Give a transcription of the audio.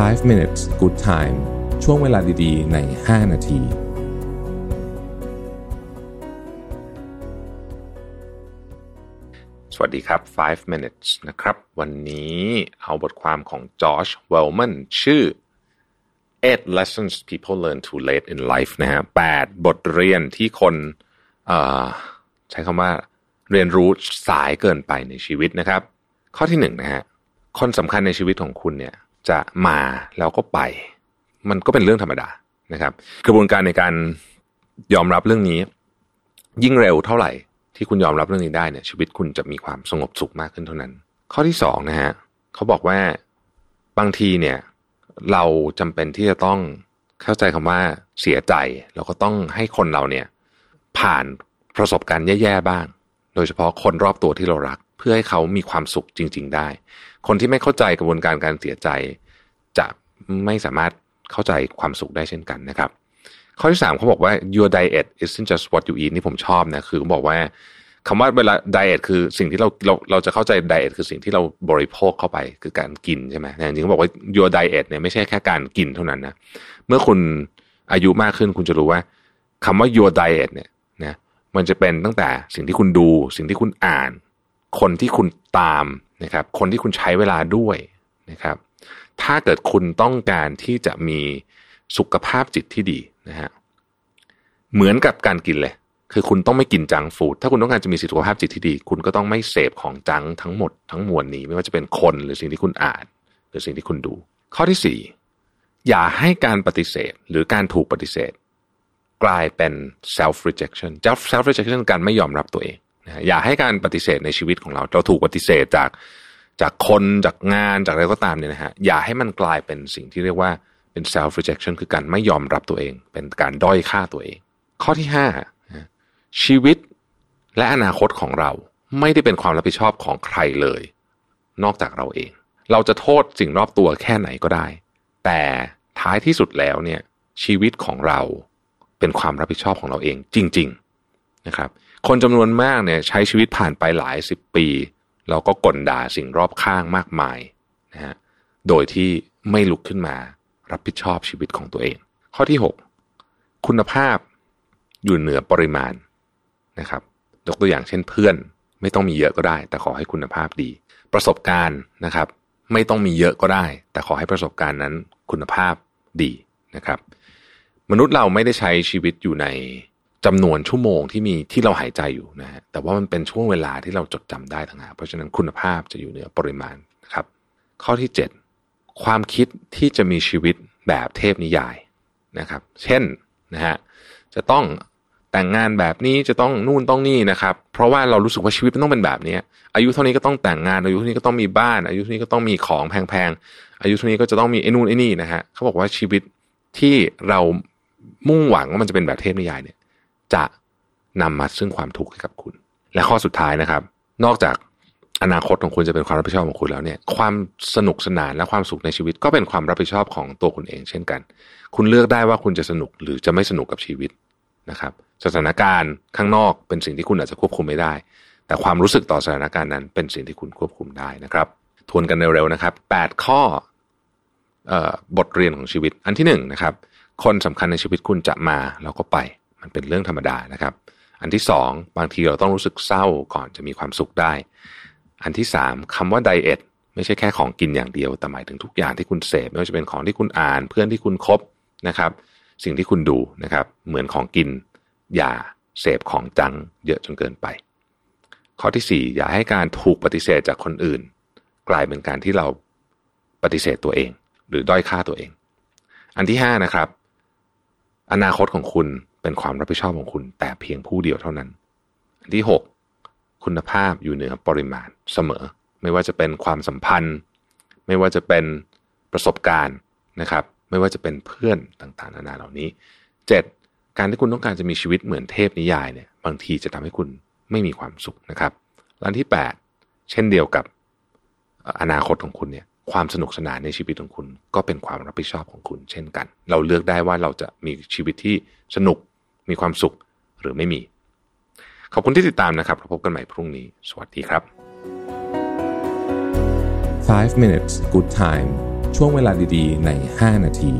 5 minutes good time ช่วงเวลาดีๆ ใน 5 นาที สวัสดีครับ 5 minutes นะครับ วันนี้เอาบทความของจอร์จเวลแมนชื่อ eight lessons people learn too late in life นะฮะแปดบทเรียนที่คนใช้คำว่าเรียนรู้สายเกินไปในชีวิตนะครับ ข้อที่หนึ่งนะฮะคนสำคัญในชีวิตของคุณเนี่ย จะมาแล้วก็ไป มันก็เป็นเรื่องธรรมดานะครับ กระบวนการในการยอมรับเรื่องนี้ ยิ่งเร็วเท่าไหร่ ที่คุณยอมรับเรื่องนี้ได้เนี่ย ชีวิตคุณจะมีความสงบสุขมากขึ้นเท่านั้น ข้อที่สองนะฮะเขาบอกว่าบางทีเนี่ย เราจำเป็นที่จะต้องเข้าใจคำว่าเสียใจเราก็ต้องให้คนเราเนี่ย ผ่านประสบการณ์แย่ๆบ้าง โดยเฉพาะคนรอบตัวที่เรารัก พื่อให้เขามีความสุขจริง ๆ ได้ คนที่ไม่เข้าใจกระบวนการการเสียใจ จะไม่สามารถเข้าใจความสุขได้เช่นกันนะครับ ข้อที่สามเขาบอกว่า your diet isn't just what you eat นี่ผมชอบนะคือเขาบอกว่าคำว่าเวลา diet คือสิ่งที่เราเราเราจะเข้าใจ diet คือสิ่งที่เราบริโภคเข้าไปคือการกินใช่ไหมแต่จริงๆเขาบอกว่า your diet เนี่ยไม่ใช่แค่การกินเท่านั้นนะเมื่อคุณอายุมากขึ้นคุณจะรู้ว่าคำว่า your diet เนี่ยนะมันจะเป็นตั้งแต่สิ่งที่คุณดู สิ่งที่คุณอ่าน คนที่คุณตามนะครับ คนที่คุณใช้เวลาด้วยนะครับ ถ้าเกิดคุณต้องการที่จะมีสุขภาพจิตที่ดีนะฮะเหมือนกับการกินเลย คือคุณต้องไม่กินจังฟูดถ้าคุณต้องการจะมีสุขภาพจิตที่ดี คุณก็ต้องไม่เสพของจังทั้งหมดทั้งมวลนี้ ไม่ว่าจะเป็นคนหรือสิ่งที่คุณอ่าน หรือสิ่งที่คุณดู ข้อที่สี่อย่าให้การปฏิเสธหรือการถูกปฏิเสธ กลายเป็น self rejection self rejection การไม่ยอมรับตัวเอง นะอย่าให้การปฏิเสธในชีวิตของเรา เราถูกปฏิเสธจากจากคนจากงานจากอะไรก็ตามเนี่ยนะฮะอย่าให้มันกลายเป็นสิ่งที่เรียกว่าเป็น self rejection คือการไม่ยอมรับตัวเอง เป็นการด้อยค่าตัวเอง ข้อที่ห้าชีวิตและอนาคตของเราไม่ได้เป็นความรับผิดชอบของใครเลย นอกจากเราเอง เราจะโทษสิ่งรอบตัวแค่ไหนก็ได้ แต่ท้ายที่สุดแล้วเนี่ยชีวิตของเราเป็นความรับผิดชอบของเราเองจริง ๆนะครับ คนจำนวนมากเนี่ยใช้ชีวิตผ่านไปหลายสิบปีเราก็กลด่าสิ่งรอบข้างมากมายนะฮะโดยที่ไม่ลุกขึ้นมารับผิดชอบชีวิตของตัวเอง ข้อที่ 6 คุณภาพอยู่เหนือปริมาณนะครับยกตัวอย่างเช่นเพื่อน ไม่ต้องมีเยอะก็ได้ แต่ขอให้คุณภาพดี ประสบการณ์นะครับ ไม่ต้องมีเยอะก็ได้ แต่ขอให้ประสบการณ์นั้นคุณภาพดีนะครับ มนุษย์เราไม่ได้ใช้ชีวิตอยู่ใน จำนวนชั่วโมงที่มีที่เราหายใจอยู่นะฮะแต่ว่ามันเป็นช่วงเวลาที่เราจดจำได้ทั้งหากเพราะฉะนั้นคุณภาพจะอยู่เหนือปริมาณนะครับ ข้อที่ 7 ความคิดที่จะมีชีวิตแบบเทพนิยายนะครับ เช่นนะฮะจะต้องแต่งงานแบบนี้จะต้องนู่นต้องนี่นะครับ เพราะว่าเรารู้สึกว่าชีวิตมันต้องเป็นแบบนี้อายุเท่านี้ก็ต้องแต่งงาน อายุเท่านี้ก็ต้องมีบ้าน อายุเท่านี้ก็ต้องมีของแพงๆอายุเท่านี้ก็จะต้องมีไอ้นู่นไอ้นี่นะฮะเขาบอกว่าชีวิตที่เรามุ่งหวังว่ามันจะเป็นแบบเทพนิยายเนี่ย จะนำมาซึ่งความทุกข์ให้กับคุณ และข้อสุดท้ายนะครับ นอกจากอนาคตของคุณจะเป็นความรับผิดชอบของคุณแล้วเนี่ย ความสนุกสนานและความสุขในชีวิตก็เป็นความรับผิดชอบของตัวคุณเองเช่นกัน คุณเลือกได้ว่าคุณจะสนุกหรือจะไม่สนุกกับชีวิตนะครับ สถานการณ์ข้างนอกเป็นสิ่งที่คุณอาจจะควบคุมไม่ได้ แต่ความรู้สึกต่อสถานการณ์นั้นเป็นสิ่งที่คุณควบคุมได้นะครับ ทวนกันเร็วๆนะครับ 8 ข้อบทเรียนของชีวิต อันที่1นนะครับ คนสำคัญในชีวิตคุณจะมาแล้วก็ไป มันเป็นเรื่องธรรมดานะครับ อันที่สองบางทีเราต้องรู้สึกเศร้าก่อนจะมีความสุขได้ อันที่สามคำว่าไดเอทไม่ใช่แค่ของกินอย่างเดียว แต่หมายถึงทุกอย่างที่คุณเสพไม่ว่าจะเป็นของที่คุณอ่าน เพื่อนที่คุณคบนะครับ สิ่งที่คุณดูนะครับ เหมือนของกิน อย่าเสพของจังเยอะจนเกินไป ข้อที่สี่อย่าให้การถูกปฏิเสธจากคนอื่น กลายเป็นการที่เราปฏิเสธตัวเอง หรือด้อยค่าตัวเอง อันที่ห้านะครับ อนาคตของคุณ เป็นความรับผิดชอบของคุณแต่เพียงผู้เดียวเท่านั้น อันที่หกคุณภาพอยู่เหนือปริมาณเสมอ ไม่ว่าจะเป็นความสัมพันธ์ ไม่ว่าจะเป็นประสบการณ์นะครับ ไม่ว่าจะเป็นเพื่อนต่างๆ นานาเหล่านี้เจ็ดการที่คุณต้องการจะมีชีวิตเหมือนเทพนิยายเนี่ยบางทีจะทำให้คุณไม่มีความสุขนะครับอันที่แปดเช่นเดียวกับอนาคตของคุณเนี่ยความสนุกสนานในชีวิตของคุณ ก็เป็นความรับผิดชอบของคุณเช่นกัน เราเลือกได้ว่าเราจะมีชีวิตที่สนุก มีความสุขหรือไม่มี ขอบคุณที่ติดตามนะครับพบกันใหม่พรุ่งนี้ สวัสดีครับ 5 minutes good time ช่วงเวลาดีๆ ใน 5 นาที